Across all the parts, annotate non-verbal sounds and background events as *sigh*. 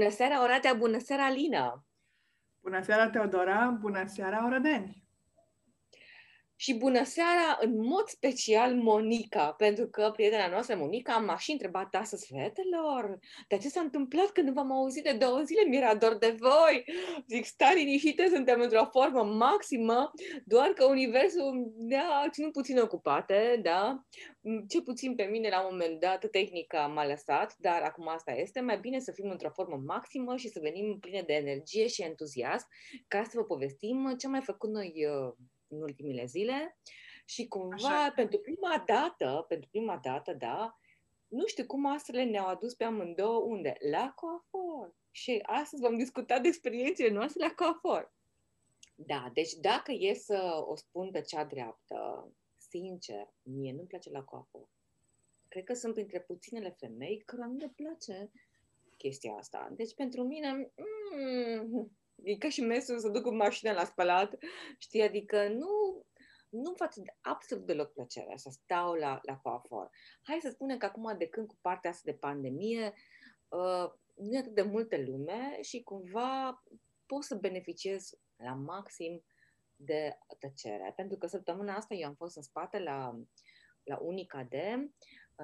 Bună seara, Oradea! Bună seara, Alina! Bună seara, Teodora! Bună seara, Oradeni! Și bună seara, în mod special, Monica, pentru că prietena noastră, Monica, m-a și întrebat astăzi, fetelor, de ce s-a întâmplat când nu v-am auzit de două zile? Mi-era dor de voi! Zic, stai liniștită, suntem într-o formă maximă, doar că Universul ne-a ținut puțin ocupate, da? Ce puțin pe mine, la un moment dat, tehnica m-a lăsat, dar acum asta este. Mai bine să fim într-o formă maximă și să venim pline de energie și entuziasm ca să vă povestim ce am mai făcut noi uh, în ultimile zile și cumva Așa. pentru prima dată, pentru prima dată, da, nu știu cum astrele ne-au adus pe amândouă unde? La coafor. Și astăzi vom discuta de experiențele noastre la coafor. Da, deci dacă e să o spun pe cea dreaptă, sincer, mie nu-mi place la coafor. Cred că sunt printre puținele femei care nu le place chestia asta. Deci pentru mine, mm, E ca și mesul să duc cu mașina la spălat, știi? Adică nu, nu-mi face absolut deloc plăcere să stau la, la coafor. Hai să spunem că acum, de când cu partea asta de pandemie, uh, nu e atât de multă lume și cumva pot să beneficiez la maxim de tăcere. Pentru că săptămâna asta eu am fost în spate la, la Unica de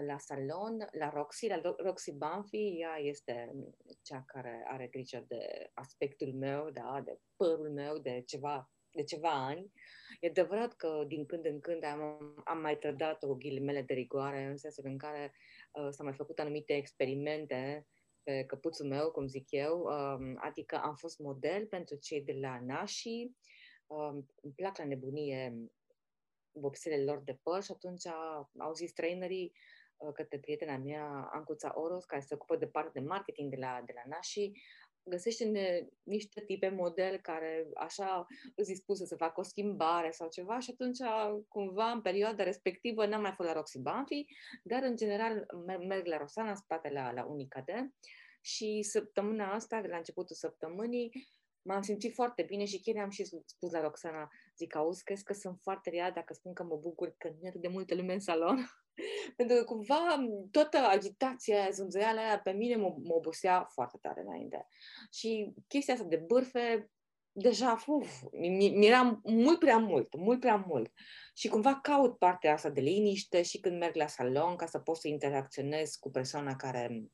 la salon, la Roxy, la Roxy Banfi, ea este cea care are grijă de aspectul meu, da, de părul meu, de ceva, de ceva ani. E adevărat că din când în când am, am mai trădat o ghilimele de rigoare, în sensul în care uh, s-au mai făcut anumite experimente pe căpuțul meu, cum zic eu, um, adică am fost model pentru cei de la Nashi, um, îmi plac la nebunie vopsele lor de păr și atunci au zis trainerii, Uh, către prietena mea, Ancuța Oros, care se ocupă de parte de marketing de la, de la Nashi, găsește niște tipe model care așa îți dispusă să facă o schimbare sau ceva și atunci cumva în perioada respectivă n-am mai fost la Roxy Banfi, dar în general merg la Rosana, în spate la, la Unicade și săptămâna asta, de la începutul săptămânii, m-am simțit foarte bine și chiar am și spus la Roxana, zic, auzi, crezi că sunt foarte rea dacă spun că mă bucur că nu e atât de multe lume în salon? Pentru că cumva toată agitația aia, zânzăiala aia pe mine mă, mă obosea foarte tare înainte. Și chestia asta de bârfe, deja, uf, mi-era mult prea mult, mult prea mult. Și cumva caut partea asta de liniște și când merg la salon ca să pot să interacționez cu persoana care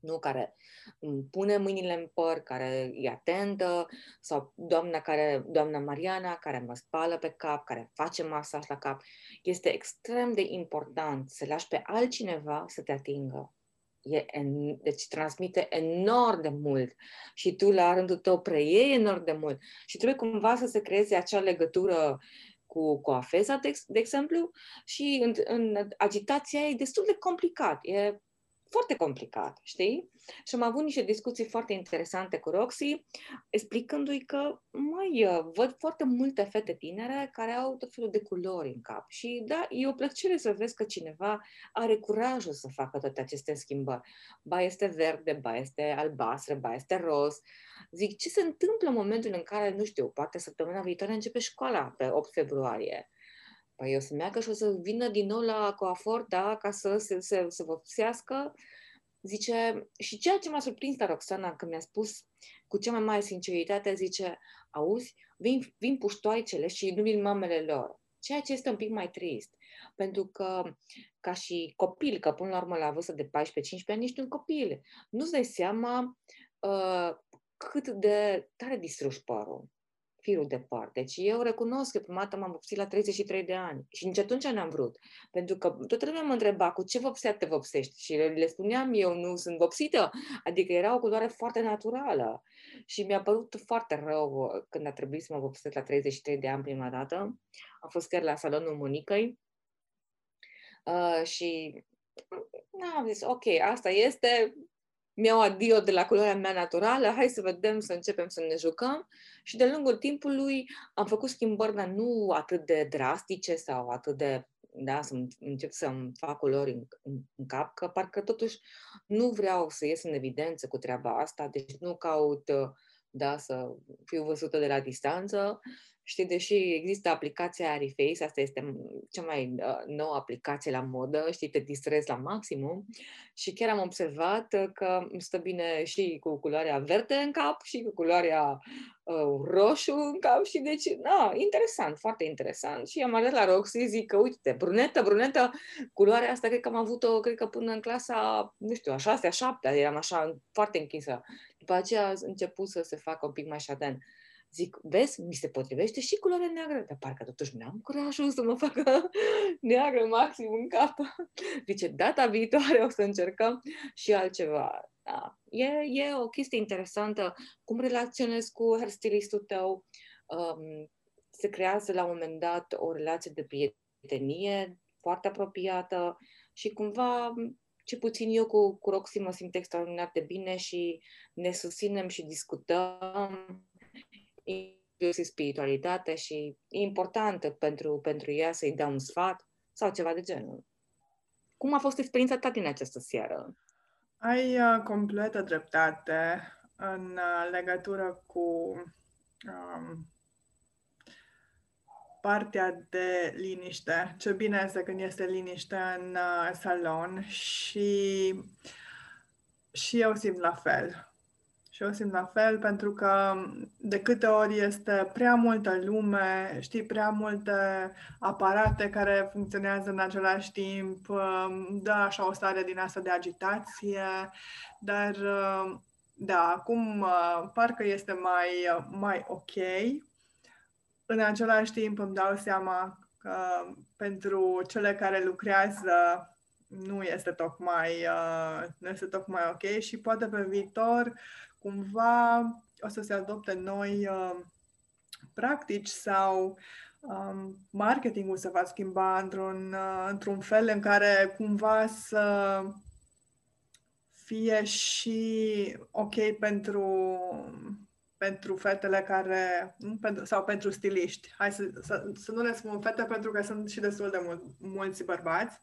nu? care îmi pune mâinile în păr, care e atentă, sau doamna, care, doamna Mariana care mă spală pe cap, care face masaj la cap. Este extrem de important să lași pe altcineva să te atingă. E en, deci transmite enorm de mult și tu la rândul tău preiei enorm de mult și trebuie cumva să se creeze acea legătură cu coafeza, de, de exemplu, și în, în agitația e destul de complicat. E foarte complicat, știi? Și am avut niște discuții foarte interesante cu Roxy, explicându-i că, mai văd foarte multe fete tinere care au tot felul de culori în cap. Și da, e o plăcere să vezi că cineva are curajul să facă toate aceste schimbări. Ba este verde, ba este albastră, ba este roz. Zic, ce se întâmplă în momentul în care, nu știu, poate săptămâna viitoare începe școala pe 8 februarie Păi o să meargă și o să vină din nou la coafor, da, ca să se, se, se vopsească. Zice, și ceea ce m-a surprins la Roxana când mi-a spus cu cea mai mare sinceritate, zice, auzi, vin, vin puștoaicele și nu vin mamele lor. Ceea ce este un pic mai trist. Pentru că, ca și copil, că până la urmă la vârstă de 14-15 ani, ești un copil. Nu-ți dai seama uh, cât de tare distrugi părul firul de păr. Deci eu recunosc că prima dată m-am vopsit la 33 de ani și nici atunci n-am vrut. Pentru că toată lumea mă întreba cu ce vopsea te vopsești și le spuneam eu nu sunt vopsită, adică era o culoare foarte naturală și mi-a părut foarte rău când a trebuit să mă vopsesc la 33 de ani prima dată. Am fost chiar la salonul Monicăi uh, și am zis, ok, asta este, mi-au adio de la culoarea mea naturală, hai să vedem, să începem să ne jucăm. Și de lungul timpului am făcut schimbări, dar nu atât de drastice sau atât de, da, să încep să-mi fac culori în, în, în cap, că parcă totuși nu vreau să ies în evidență cu treaba asta, deci nu caut, da, să fiu văzută de la distanță Știi, deși există aplicația Reface, asta este cea mai uh, nouă aplicație la modă, știi, te distrezi la maximum și chiar am observat că îmi stă bine și cu culoarea verde în cap și cu culoarea uh, roșu în cap și deci, na, interesant, foarte interesant. Și am arătat la Roxy, zic că, uite, brunetă, brunetă, culoarea asta cred că am avut-o, cred că până în clasa, nu știu, a șasea, a șaptea, eram așa foarte închisă. După aceea a început să se facă un pic mai șaden. Zic, vezi, mi se potrivește și culoarea neagră, dar parcă totuși n-am curajul să mă facă *laughs* neagră maxim în cap. Zice, data viitoare o să încercăm și altceva. Da. E, e o chestie interesantă. Cum relaționezi cu hairstylistul tău? Um, se creează la un moment dat o relație de prietenie foarte apropiată și cumva ce puțin eu cu, cu Roxy mă simt extraordinar de bine și ne susținem și discutăm inclusiv spiritualitate și e importantă pentru, pentru ea să-i dea un sfat sau ceva de genul. Cum a fost experiența ta din această seară? Ai uh, completă dreptate în uh, legătură cu um, partea de liniște. Ce bine este când este liniște în uh, salon și și eu simt la fel. Și eu simt la fel pentru că de câte ori este prea multă lume, știi, prea multe aparate care funcționează în același timp, um, dă așa o stare din asta de agitație, dar um, da, acum uh, parcă este mai, mai ok. În același timp îmi dau seama că pentru cele care lucrează nu este tocmai, uh, nu este tocmai ok și poate pe viitor cumva o să se adopte noi uh, practici sau um, marketingul se va schimba într-un, uh, într-un fel în care cumva să fie și ok pentru, pentru fetele care, nu, pentru, sau pentru stiliști. Hai să, să, să nu le spun fete pentru că sunt și destul de mul, mulți bărbați,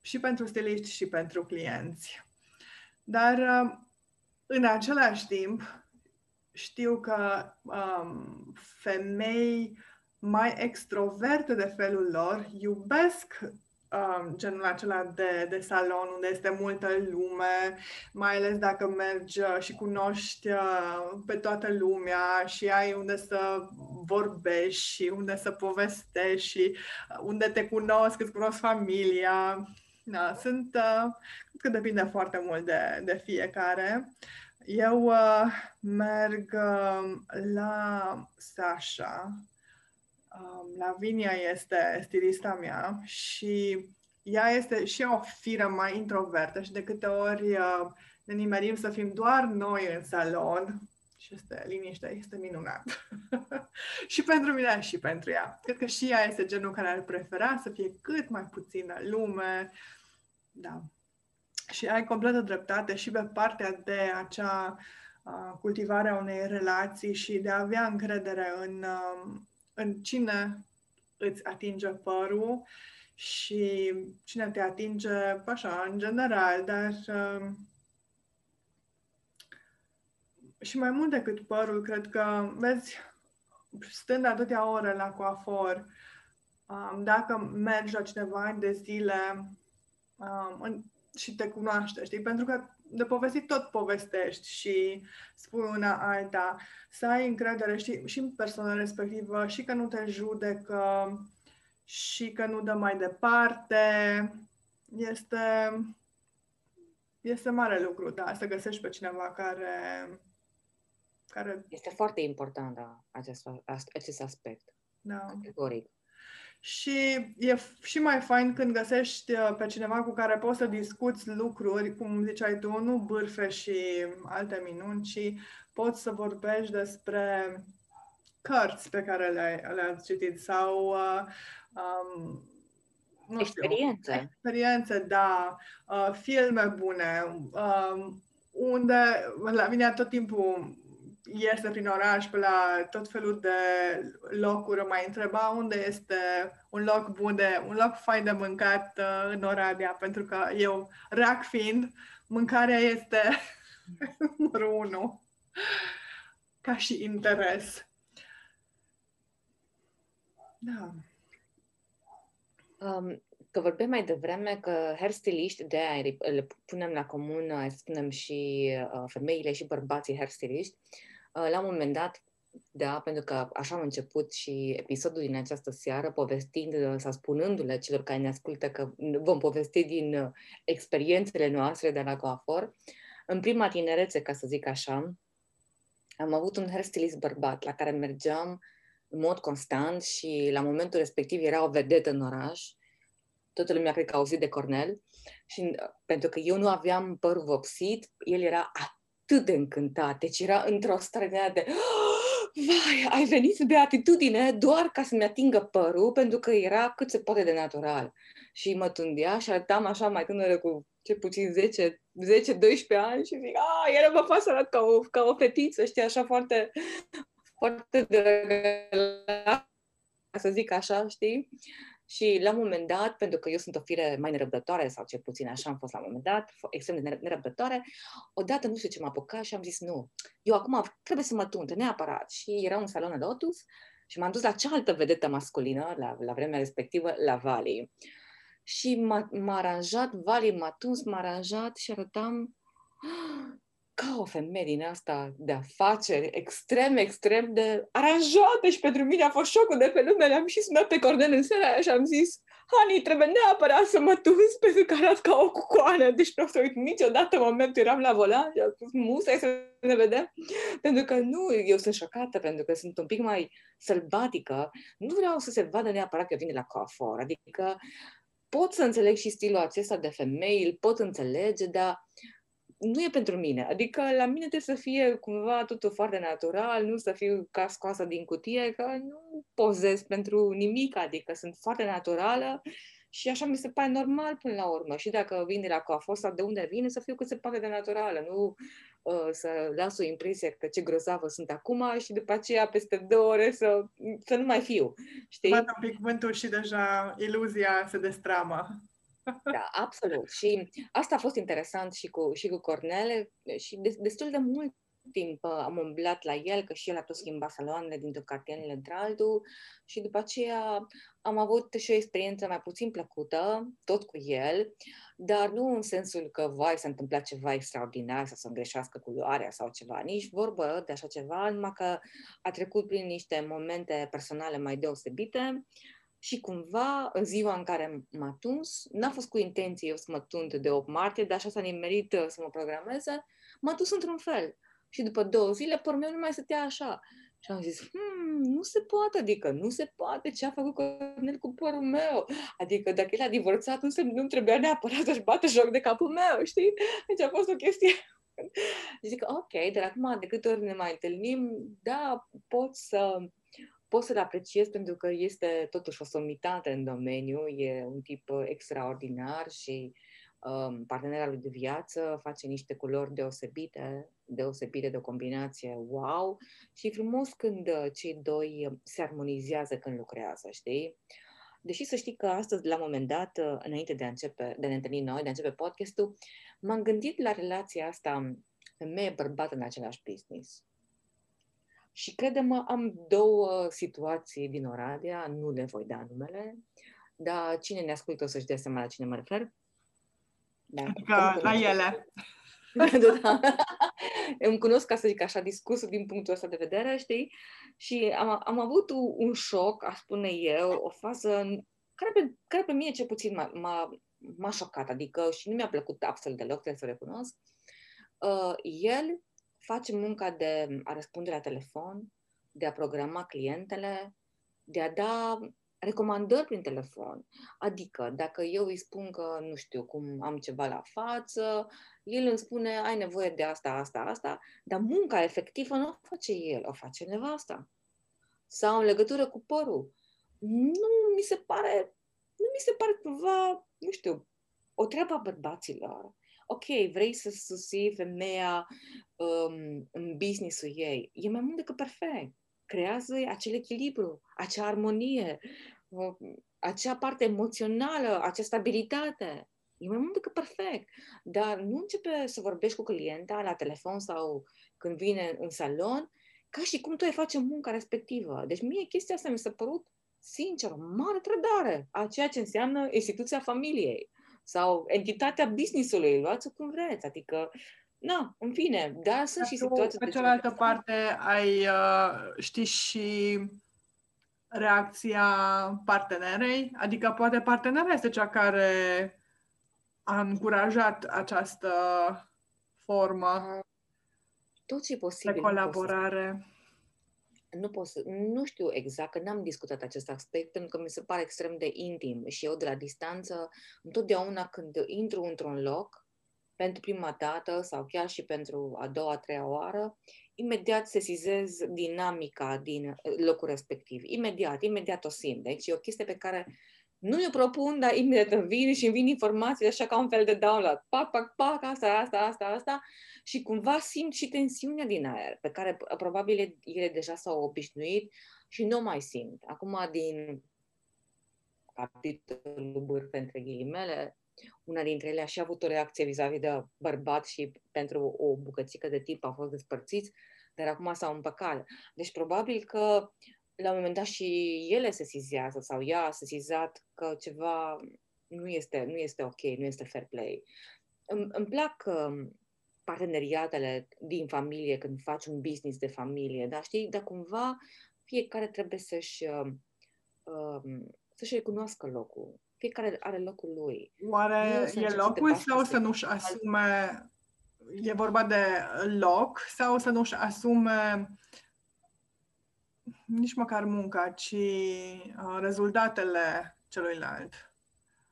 și pentru stiliști și pentru clienți. Dar uh, în același timp, știu că um, femei mai extroverte de felul lor iubesc um, genul acela de, de salon unde este multă lume, mai ales dacă mergi uh, și cunoști uh, pe toată lumea și ai unde să vorbești și unde să povestești și uh, unde te cunosc, îți cunosc familia. Da, sunt, uh, cred că depinde foarte mult de, de fiecare. Eu uh, merg uh, la Sasha. Um, Lavinia este stilista mea și ea este și o firă mai introvertă și de câte ori uh, ne nimerim să fim doar noi în salon, și este liniște, este minunat. *laughs* și pentru mine și pentru ea. Cred că și ea este genul care ar prefera să fie cât mai puțină lume. Da, și ai completă dreptate și pe partea de acea uh, cultivare a unei relații și de a avea încredere în, uh, în cine îți atinge părul și cine te atinge, așa, în general, dar uh, și mai mult decât părul, cred că, vezi, stând atâtea ore la coafor, um, dacă mergi la cineva ani de zile, um, în, și te cunoaște, știi? Pentru că de povestit tot povestești și spui una alta, să ai încredere știi, și în persoana respectivă, și că nu te judecă, și că nu dă mai departe. Este, este mare lucru, da, să găsești pe cineva care... care... Este foarte important, da, acest, acest aspect. Da. Categoric. Și e și mai fain când găsești uh, pe cineva cu care poți să discuți lucruri, cum ziceai tu, nu bârfe și alte minuni, ci poți să vorbești despre cărți pe care le-ai, le-ați citit sau uh, um, nu experiențe. Știu, experiențe, da, uh, filme bune, uh, unde la mine tot timpul iese prin oraș pe la tot felul de locuri, mai întreba unde este un loc bun de, un loc fain de mâncat uh, în Oradea, pentru că eu, rac fiind, mâncarea este *laughs* numărul unu ca și interes. Da. Um, că vorbeam mai devreme că hairstyliști, de aia le punem la comun, spunem și uh, femeile și bărbații hairstyliști, uh, la un moment dat, da, pentru că așa am început și episodul din această seară, povestind uh, sau spunându-le celor care ne ascultă că vom povesti din uh, experiențele noastre de la coafor. În prima tinerețe, ca să zic așa, am avut un hairstylist bărbat la care mergeam în mod constant și la momentul respectiv era o vedetă în oraș. Toată lumea cred că a auzit de Cornel și uh, pentru că eu nu aveam păr vopsit, el era atât de încântat, deci era într-o stare de vai, ai venit de atitudine doar ca să-mi atingă părul, pentru că era cât se poate de natural. Și mă tundea și arătam așa mai tânără cu ce puțin 10, 10-12 ani și zic, a, el mă face să arăt ca o, ca o fetiță, știi, așa foarte, foarte de să zic așa, știi? Și la un moment dat, pentru că eu sunt o fire mai nerăbdătoare, sau cel puțin așa am fost la un moment dat, extrem de nerăbdătoare, odată nu știu ce m-a apucat și am zis nu, eu acum trebuie să mă tunte neapărat. Și era un salon de Lotus și m-am dus la cealaltă vedetă masculină, la, la vremea respectivă, la Vali. Și m-a, m-a aranjat, Vali m-a tuns, m-a aranjat și arătam ca o femeie din asta de afaceri, extrem, extrem de aranjată și pentru mine a fost șocul de pe lume. Le-am și sunat pe Cornel în seara aia și am zis Hani, trebuie neapărat să mă tunzi pentru că arăt ca o cucoană, deci nu o să uit niciodată momentul eram la volan și am spus, musai să ne vedem, pentru că nu, eu sunt șocată, pentru că sunt un pic mai sălbatică, nu vreau să se vadă neapărat că vine la coafor, adică pot să înțeleg și stilul acesta de femei, îl pot înțelege, dar nu e pentru mine. Adică la mine trebuie să fie cumva totul foarte natural, nu să fiu ca scoasă din cutie, că nu pozez pentru nimic, adică sunt foarte naturală și așa mi se pare normal până la urmă. Și dacă vin de la coafor sau de unde vine, să fiu cât se poate de naturală, nu uh, să las o impresie că ce grozavă sunt acum și după aceea peste două ore să, să nu mai fiu. Știi? Bată un pic vântul și deja iluzia se destramă. Da, absolut. Și asta a fost interesant și cu, și cu Cornele și de, destul de mult timp uh, am umblat la el, că și el a tot schimbat saloanele dintr-un cartier într-altul și după aceea am avut și o experiență mai puțin plăcută, tot cu el, dar nu în sensul că, vai, s-a întâmplat ceva extraordinar sau să îngreșească culoarea sau ceva, nici vorbă de așa ceva, numai că a trecut prin niște momente personale mai deosebite și cumva, în ziua în care m-a tuns, n-a fost cu intenție eu să mă tund de 8 martie, dar așa s-a nimerit uh, să mă programeze, m-a dus într-un fel. Și după două zile, părul meu nu mai stătea așa. Și am zis, hmm, nu se poate, adică nu se poate ce a făcut Cornel cu părul meu. Adică dacă el a divorțat, nu, se, nu trebuia neapărat să-și bată joc de capul meu, știi? Deci a fost o chestie *laughs* Zic, ok, dar acum de câte ori ne mai întâlnim, da, pot să pot să-l apreciez pentru că este totuși o somitate în domeniu, e un tip uh, extraordinar și um, partenera lui de viață face niște culori deosebite, deosebite de o combinație wow și frumos când uh, cei doi uh, se armonizează când lucrează, știi? Deși să știi că astăzi, la un moment dat, înainte de a, începe, de a ne întâlni noi, de a începe podcastul, m-am gândit la relația asta femeie-bărbat în același business. Și crede-mă, am două situații din Oradea, nu le voi da numele, dar cine ne ascultă o să-și dea seama la cine mă refer. Da, adică la ele. *laughs* da. Îmi cunosc, ca să zic așa, discursul din punctul ăsta de vedere, știi? Și am, am avut un șoc, a spune eu, o fază care pe, care pe mine ce puțin m-a, m-a, m-a șocat, adică și nu mi-a plăcut absolut deloc, trebuie să recunosc. Uh, el face munca de a răspunde la telefon, de a programa clientele, de a da recomandări prin telefon. Adică, dacă eu îi spun că, nu știu, cum am ceva la față, el îmi spune, ai nevoie de asta, asta, asta, dar munca efectivă nu o face el, o face nevasta. Sau în legătură cu părul. Nu mi se pare, nu mi se pare cumva, nu știu, o treabă a bărbaților ok, vrei să susții femeia um, în business-ul ei, e mai mult decât perfect. Creează acel echilibru, acea armonie, uh, acea parte emoțională, acea stabilitate. E mai mult decât perfect. Dar nu începe să vorbești cu clienta la telefon sau când vine în salon, ca și cum tu ai face munca respectivă. Deci mie chestia asta mi s-a părut sincer, o mare trădare a ceea ce înseamnă instituția familiei sau entitatea business-ului, luați-o cum vreți, adică Na, în fine, da, sunt și situații... Pe cealaltă parte, ai, uh, știi și reacția partenerei? Adică poate partenera este cea care a încurajat această formă Tot ce posibil de colaborare. Nu, pot să, nu știu exact, că n-am discutat acest aspect, pentru că mi se pare extrem de intim și eu de la distanță, întotdeauna când intru într-un loc, pentru prima dată sau chiar și pentru a doua, a treia oară, imediat sesizez dinamica din locul respectiv. Imediat, imediat o simt. Deci e o chestie pe care nu mi-o propun, dar imediat îmi vin și îmi vin informații așa ca un fel de download. Pac, pac, pac, asta, asta, asta, asta. Și cumva simt și tensiunea din aer, pe care probabil ele deja s-au obișnuit și nu mai simt. Acum, din capitolul bârf între ghilimele, una dintre ele a și avut o reacție vis-a-vis de bărbat și pentru o bucățică de timp au fost despărțiți, dar acum s-au împăcat. Deci probabil că la un moment dat și ele se sizează sau ea a sesizat că ceva nu este, nu este ok, nu este fair play. Îmi, îmi plac um, parteneriatele din familie, când faci un business de familie, dar știi, dar cumva fiecare trebuie să-și, um, um să-și recunoască locul fiecare are locul lui. Oare e locul sau să nu-și asume, e vorba de loc sau să nu-și asume nici măcar munca, ci uh, rezultatele celuilalt?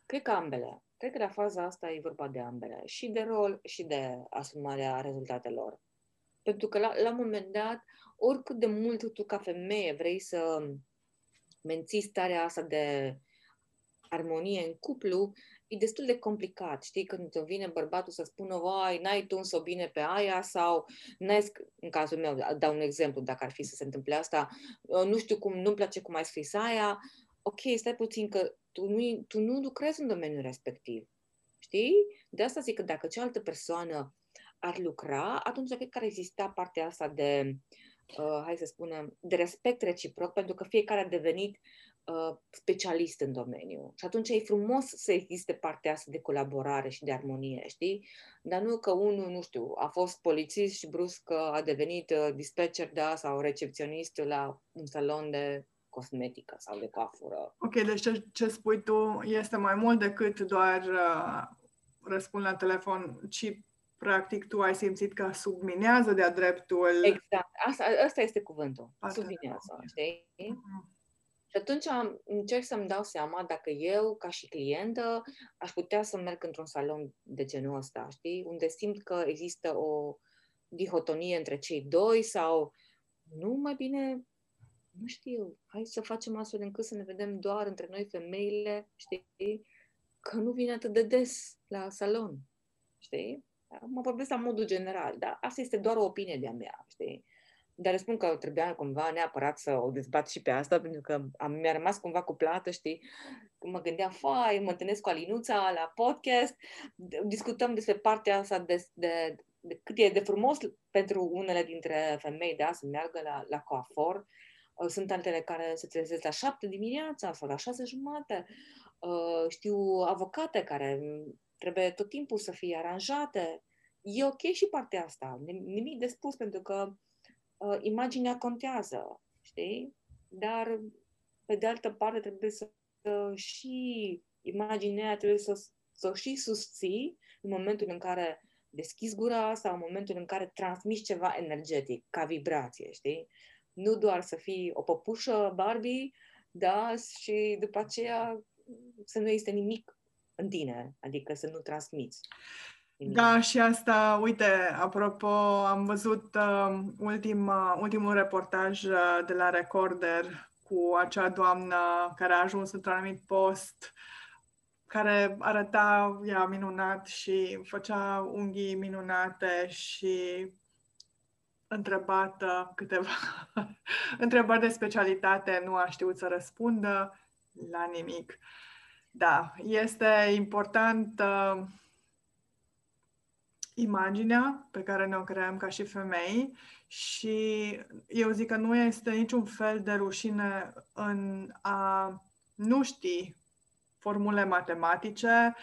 Cred că ambele. Cred că la faza asta e vorba de ambele. Și de rol și de asumarea rezultatelor. Pentru că la, la un moment dat, oricât de mult tu ca femeie vrei să menții starea asta de armonie în cuplu, e destul de complicat, știi, când îmi vine bărbatul să spună, vai, n-ai tuns-o bine pe aia sau, n-ai sc- în cazul meu, dau un exemplu, dacă ar fi să se întâmple asta, ă, nu știu cum, nu-mi place cum ai scris aia, ok, stai puțin că tu nu, tu nu lucrezi în domeniul respectiv, știi? De asta zic că dacă cealaltă persoană ar lucra, atunci cred că ar exista partea asta de, uh, hai să spunem, de respect reciproc, pentru că fiecare a devenit Uh, specialist în domeniu. Și atunci e frumos să existe partea asta de colaborare și de armonie, știi? Dar nu că unul, nu știu, a fost polițist și brusc a devenit uh, dispatcher, da, sau recepționist la un salon de cosmetică sau de coafură. Ok, deci ce, ce spui tu este mai mult decât doar uh, răspund la telefon, ci practic tu ai simțit că subminează de-a dreptul... Exact, asta, asta este cuvântul, subminează, știi? Uh-huh. Și atunci încerc să-mi dau seama dacă eu, ca și clientă, aș putea să merg într-un salon de genul ăsta, știi? Unde simt că există o dihotonie între cei doi sau nu, mai bine, nu știu, hai să facem astfel încât să ne vedem doar între noi femeile, știi? Că nu vine atât de des la salon, știi? Mă vorbesc la modul general, dar asta este doar o opinie de-a mea, știi? Dar spun că trebuia cumva neapărat să o dezbat și pe asta, pentru că am, mi-a rămas cumva cu plată, știi? Mă gândeam, fai, mă întâlnesc cu Alinuța la podcast, discutăm despre partea asta de, de, de cât e de frumos pentru unele dintre femei, da, să meargă la, la coafor. Uh, sunt altele care se trezesc la șapte dimineața sau la șase jumate. Uh, știu avocate care trebuie tot timpul să fie aranjate. E ok și partea asta, nimic de spus, pentru că uh, imaginea contează, știi? Dar, pe de altă parte, trebuie să, să și imaginea trebuie să, să o și susții în momentul în care deschizi gura sau în momentul în care transmiți ceva energetic, ca vibrație, știi? Nu doar să fii o păpușă Barbie, da, și după aceea să nu este nimic în tine, adică să nu transmiți. Da, și asta, uite, apropo, am văzut uh, ultim, uh, ultimul reportaj uh, de la Recorder cu acea doamnă care a ajuns într-un anumit post, care arăta ea minunat și făcea unghii minunate și întrebată câteva *laughs* întrebări de specialitate, nu a știut să răspundă la nimic. Da, este important uh, imaginea pe care ne-o creăm ca și femei și eu zic că nu este niciun fel de rușine în a nu ști formule matematice,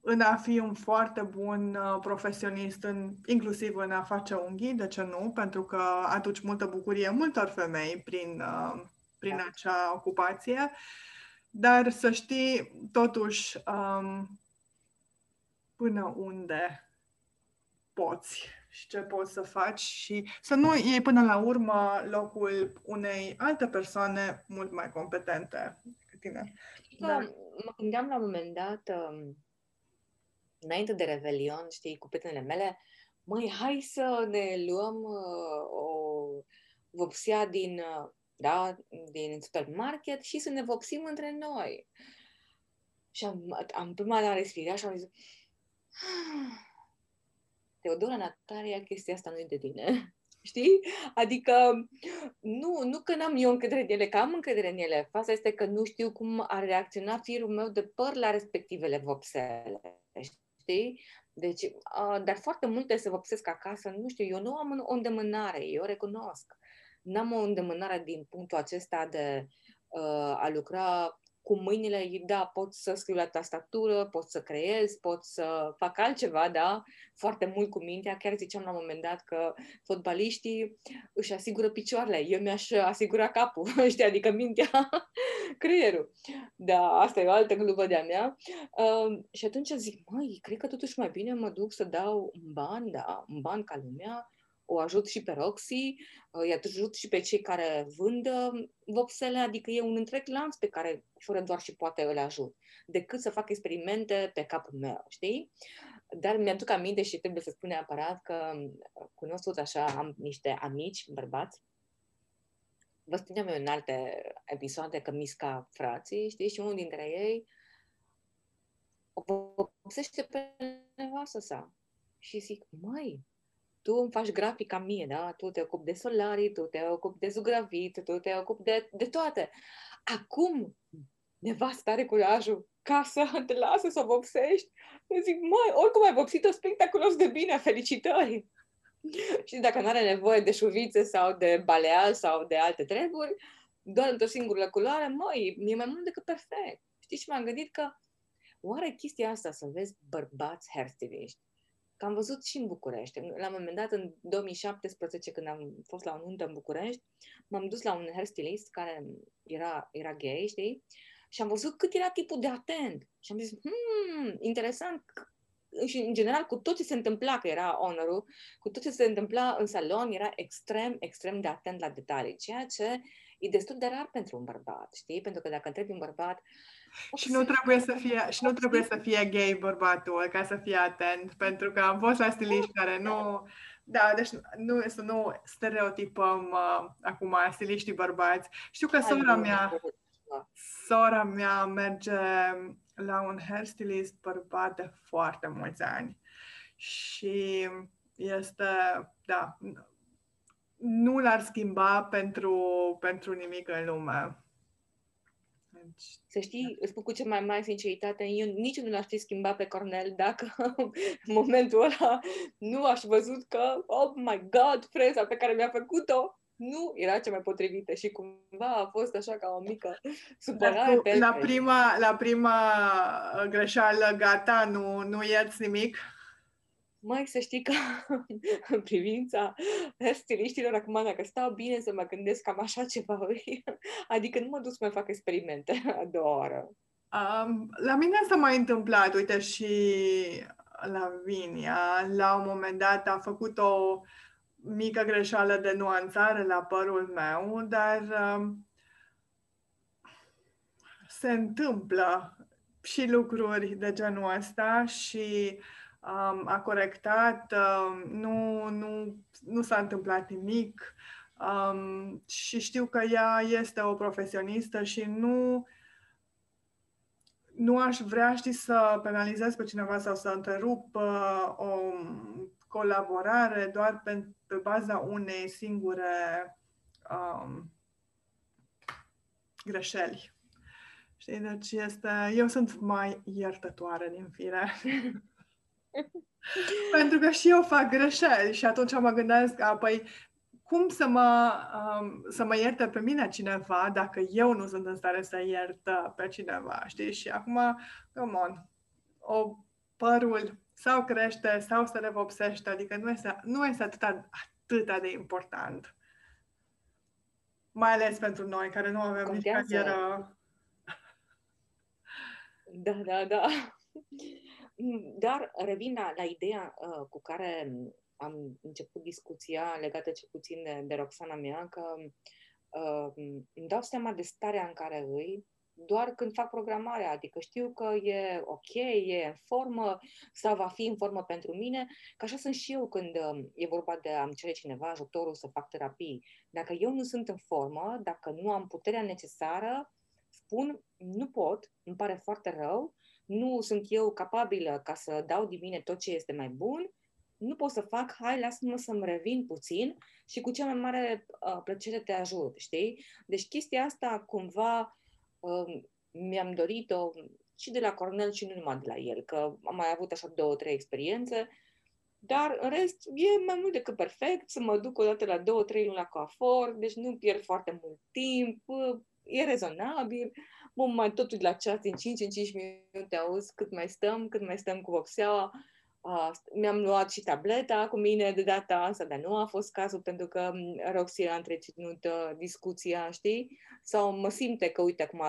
în a fi un foarte bun uh, profesionist, în, inclusiv în a face unghii, de ce nu? Pentru că aduci multă bucurie multor femei prin, uh, prin da. acea ocupație. Dar să știi, totuși, um, până unde poți și ce poți să faci și să nu iei până la urmă locul unei alte persoane mult mai competente decât tine. Da. Mă gândeam la un moment dat, um, înainte de Revelion, știi, cu prietenele mele, măi, hai să ne luăm uh, o vopsea din, uh, da, din supermarket și să ne vopsim între noi. Și am, am prima la respirat și am zis, ah, Teodora Natalia, chestia asta nu e de tine. *laughs* Știi? Adică nu, nu că n-am eu încredere în ele, că am încredere în ele. Fața este că nu știu cum ar reacționa firul meu de păr la respectivele vopsele. Știi? Deci, uh, dar foarte multe se vopsesc acasă, nu știu, eu nu am o îndemânare, eu recunosc. N-am o îndemânare din punctul acesta de uh, a lucra cu mâinile, da, pot să scriu la tastatură, pot să creez, pot să fac altceva, da, foarte mult cu mintea. Chiar ziceam la un moment dat că fotbaliștii își asigură picioarele, eu mi-aș asigura capul, *laughs* știi, adică mintea, *laughs* creierul. Da, asta e o altă glumă de-a mea. Uh, și atunci zic, măi, cred că totuși mai bine mă duc să dau un ban, da, un ban ca lumea, o ajut și pe Roxy, îi ajut și pe cei care vând uh, vopsele, adică e un întreg lanț pe care fără doar și poate îl ajut, decât să fac experimente pe capul meu, știi? Dar mi-aduc aminte și trebuie să spun neapărat că uh, cunosc tot așa, am niște amici, bărbați, vă spuneam eu în alte episoade că misca frații, știi, și unul dintre ei o vopsește pe nevastă sa. Și zic, măi, tu îmi faci grafica mie, da? Tu te ocupi de solarii, tu te ocupi de zugrăvit, tu te ocupi de, de toate. Acum, nevasta are curajul ca să te lasă să vopsești. Eu zic, măi, oricum ai vopsit-o spectaculos de bine, felicitări! *laughs* și dacă nu are nevoie de șuvițe sau de baleal sau de alte treburi, doar într-o singură culoare, măi, e mai mult decât perfect. Știți, și m-am gândit că oare chestia asta să vezi bărbați hairstyliști Că am văzut și în București. La un moment dat, în 2017, când am fost la o nuntă în București, m-am dus la un hairstylist care era, era gay, știi? Și am văzut cât era tipul de atent. Și am zis, hmm, interesant. Și, în general, cu tot ce se întâmpla, că era honorul, cu tot ce se întâmpla în salon, era extrem, extrem de atent la detalii, ceea ce e destul de rar pentru un bărbat, știi? Pentru că dacă întrebi un bărbat, și nu trebuie să fie, și nu trebuie să fie gay bărbatul ca să fie atent, pentru că am fost la stiliști care nu... Da, deci nu, să nu stereotipăm uh, acum stiliștii bărbați. Știu că sora mea, sora mea merge la un hairstylist bărbat de foarte mulți ani și este, da, nu l-ar schimba pentru, pentru nimic în lume. Deci, să știi, îți spun cu cea mai mare sinceritate, eu nici nu l-aș fi schimbat pe Cornel dacă în *laughs* momentul ăla nu aș văzut că, oh my God, freza pe care mi-a făcut-o nu era cea mai potrivită și cumva a fost așa ca o mică supărare la, pe la prima, la prima greșeală, gata, nu, nu ierți nimic? Mai să știi că *laughs* în privința stiliștilor, acum dacă stau bine să mă gândesc cam așa ceva, *laughs* adică nu mă duc să mai fac experimente *laughs* a doua oră. Um, la mine s-a mai întâmplat, uite, și la Vinia, la un moment dat a făcut o mică greșeală de nuanțare la părul meu, dar um, se întâmplă și lucruri de genul ăsta și um, a corectat, um, nu, nu, nu s-a întâmplat nimic um, și știu că ea este o profesionistă și nu, nu aș vrea, știi, să penalizez pe cineva sau să întrerup uh, o colaborare doar pe, pe baza unei singure um, greșeli. Știi, deci este, eu sunt mai iertătoare din fire. *laughs* Pentru că și eu fac greșeli și atunci mă gândesc, apoi, cum să mă, um, să mă ierte pe mine cineva dacă eu nu sunt în stare să iert pe cineva, știi? Și acum, come on, o părul sau crește sau se revopsește, adică nu este, nu este atâta, atâta de important. Mai ales pentru noi, care nu avem nici carieră. Da, da, da. Dar revin la, la ideea uh, cu care am început discuția legată ce puțin de, de Roxana mea, că uh, îmi dau seama de starea în care îi doar când fac programarea, adică știu că e ok, e în formă sau va fi în formă pentru mine, că așa sunt și eu când um, e vorba de a-mi cere cineva ajutorul să fac terapii. Dacă eu nu sunt în formă, dacă nu am puterea necesară, spun, nu pot, îmi pare foarte rău, nu sunt eu capabilă ca să dau din mine tot ce este mai bun, nu pot să fac, hai, lasă-mă să-mi revin puțin și cu cea mai mare uh, plăcere te ajut, știi? Deci chestia asta cumva mi-am dorit-o și de la Cornel și nu numai de la el, că am mai avut așa două, trei experiențe, dar în rest e mai mult decât perfect să mă duc o dată la două, trei luni la coafor, deci nu pierd foarte mult timp, e rezonabil, mă mai totul de la ceas din 5 în 5 minute, auzi cât mai stăm, cât mai stăm cu vopseaua, Uh, mi-am luat și tableta cu mine de data asta, dar nu a fost cazul pentru că Roxy a întreținut uh, discuția, știi? Sau mă simte că, uite, acum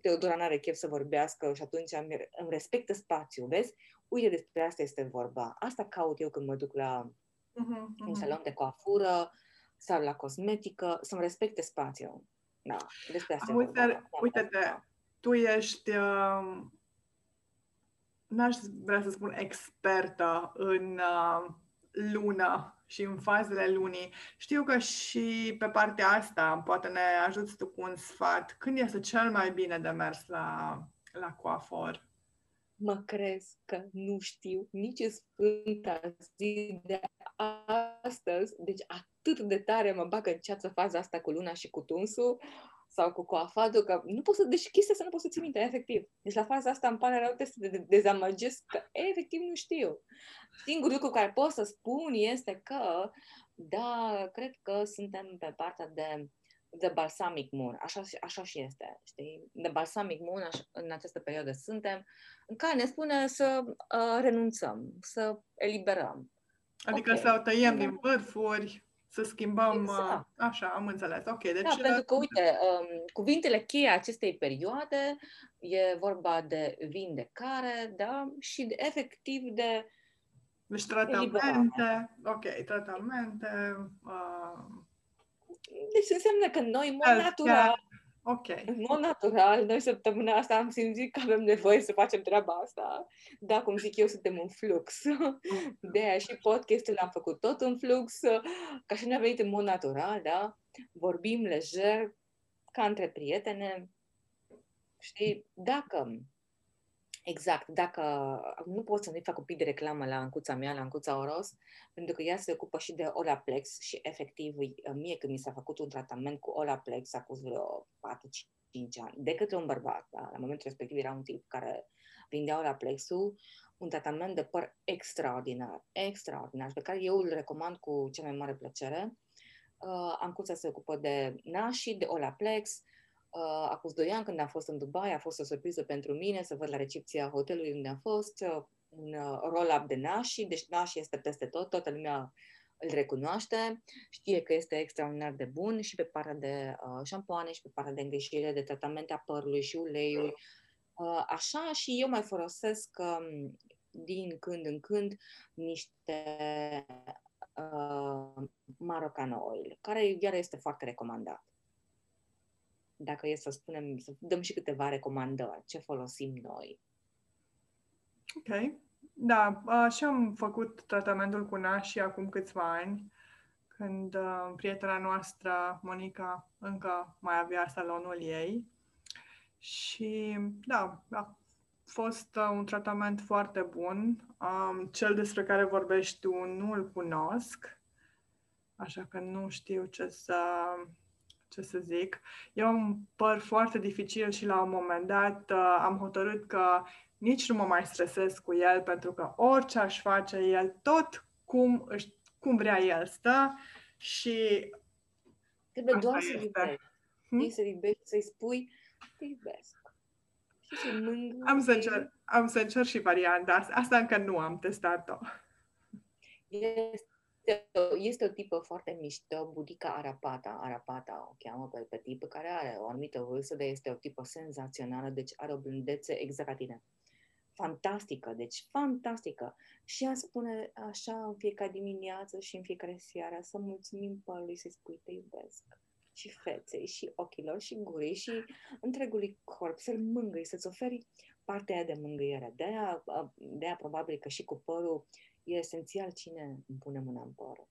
Teodora n-are chef să vorbească și atunci îmi, îmi respectă spațiul, vezi? Uite, despre asta este vorba. Asta caut eu când mă duc la uh-huh, un salon de coafură sau la cosmetică, să-mi respecte spațiul. Da, despre asta Uite, uite-te, tu ești... Uh n-aș vrea să spun expertă în uh, lună și în fazele lunii. Știu că și pe partea asta poate ne ajuți tu cu un sfat. Când este cel mai bine de mers la, la coafor? Mă crezi că nu știu nici sfânta zi de astăzi, deci atât de tare mă bagă în ceață faza asta cu luna și cu tunsul, sau cu coafatul, că nu pot să, deci chestia să nu pot să ții minte, efectiv. Deci la faza asta îmi pare rău să te dezamăgesc că efectiv nu știu. Singurul lucru care pot să spun este că, da, cred că suntem pe partea de de balsamic moon, așa, așa și este, știi? De balsamic moon, așa, în această perioadă suntem, în care ne spune să uh, renunțăm, să eliberăm. Adică okay. să o tăiem din vârfuri, să schimbăm, exact. așa, am înțeles. Ok, deci... Da, pentru că, uite, um, cuvintele cheie acestei perioade e vorba de vindecare, da, și de, efectiv de Deci tratamente, ok, tratamente... Uh... Deci înseamnă că noi, în mod natural, Ok. În mod natural, noi săptămâna asta am simțit că avem nevoie să facem treaba asta. Da, cum zic eu, suntem în flux. De aia și podcastul l-am făcut tot în flux, ca și ne-a venit în mod natural, da? Vorbim lejer, ca între prietene. Știi, dacă Exact, dacă nu pot să nu-i fac un pic de reclamă la încuța mea, la încuța Oros, pentru că ea se ocupă și de Olaplex și efectiv mie când mi s-a făcut un tratament cu Olaplex acum vreo 4-5 ani, de către un bărbat, da? la momentul respectiv era un tip care vindea Olaplexul, un tratament de păr extraordinar, extraordinar, pe care eu îl recomand cu cea mai mare plăcere. Uh, Ancuța se ocupă de nașii, de Olaplex, Uh, acum doi ani, când am fost în Dubai, a fost o surpriză pentru mine să văd la recepția hotelului unde am fost uh, un uh, roll-up de nași, deci nași este peste tot, toată lumea îl recunoaște, știe că este extraordinar de bun și pe partea de uh, șampoane și pe partea de îngrijire, de tratamente a părului și uleiuri. Uh, așa și eu mai folosesc um, din când în când niște uh, Marocan oil, care iar este foarte recomandat dacă e să spunem, să dăm și câteva recomandări, ce folosim noi. Ok. Da, și am făcut tratamentul cu nașii acum câțiva ani, când uh, prietena noastră, Monica, încă mai avea salonul ei. Și da, a fost uh, un tratament foarte bun. Um, cel despre care vorbești tu nu îl cunosc, așa că nu știu ce să ce să zic. E un păr foarte dificil și la un moment dat uh, am hotărât că nici nu mă mai stresez cu el pentru că orice aș face el, tot cum, își, cum vrea el stă și Trebuie doar să iubești. Hmm? Să iubești, să-i spui, te iubesc. Și să am să, încerc, am să încerc și varianta asta. Asta încă nu am testat-o. Este, este o tipă foarte mișto, Budica Arapata, Arapata o cheamă pe, pe tipă, care are o anumită vârstă, dar este o tipă senzațională, deci are o blândețe exact ca tine fantastică, deci fantastică. Și ea spune așa în fiecare dimineață și în fiecare seară să mulțumim părului, să-i spui te iubesc și feței, și ochilor, și gurii, și întregului corp, să-l mângâi, să-ți oferi partea aia de mângâiere. De-aia, de-aia probabil că și cu părul e esențial cine îmi pune mâna în păr.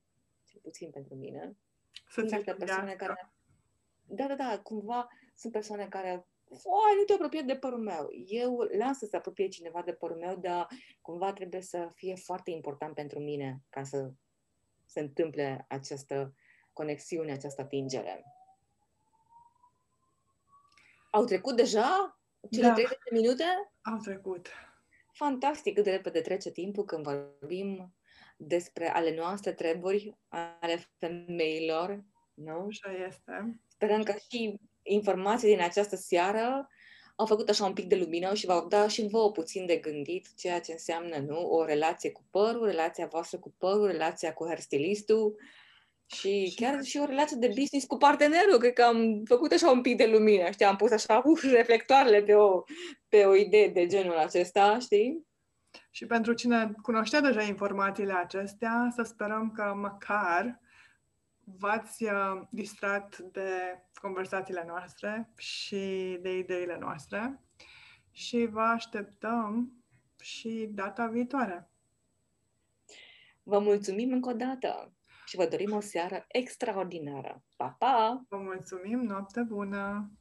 Cel puțin pentru mine. Sunt persoane care... Da, da, da, cumva sunt persoane care Foai, nu te apropie de părul meu. Eu las să se apropie cineva de părul meu, dar cumva trebuie să fie foarte important pentru mine ca să se întâmple această conexiune, această atingere. Au trecut deja cele da. 30 de minute? Au trecut. Fantastic cât de repede trece timpul când vorbim despre ale noastre treburi, ale femeilor, nu? Așa este. Sperăm că și informații din această seară au făcut așa un pic de lumină și v-au dat și vouă puțin de gândit ceea ce înseamnă, nu? O relație cu părul, relația voastră cu părul, relația cu hairstylistul și chiar și o relație de business cu partenerul. Cred că am făcut așa un pic de lumină, știi? Am pus așa *laughs* uh, reflectoarele pe o, pe o idee de genul acesta, știi? Și pentru cine cunoștea deja informațiile acestea, să sperăm că măcar v-ați uh, distrat de conversațiile noastre și de ideile noastre și vă așteptăm și data viitoare. Vă mulțumim încă o dată și vă dorim o seară extraordinară. Pa, pa! Vă mulțumim, noapte bună!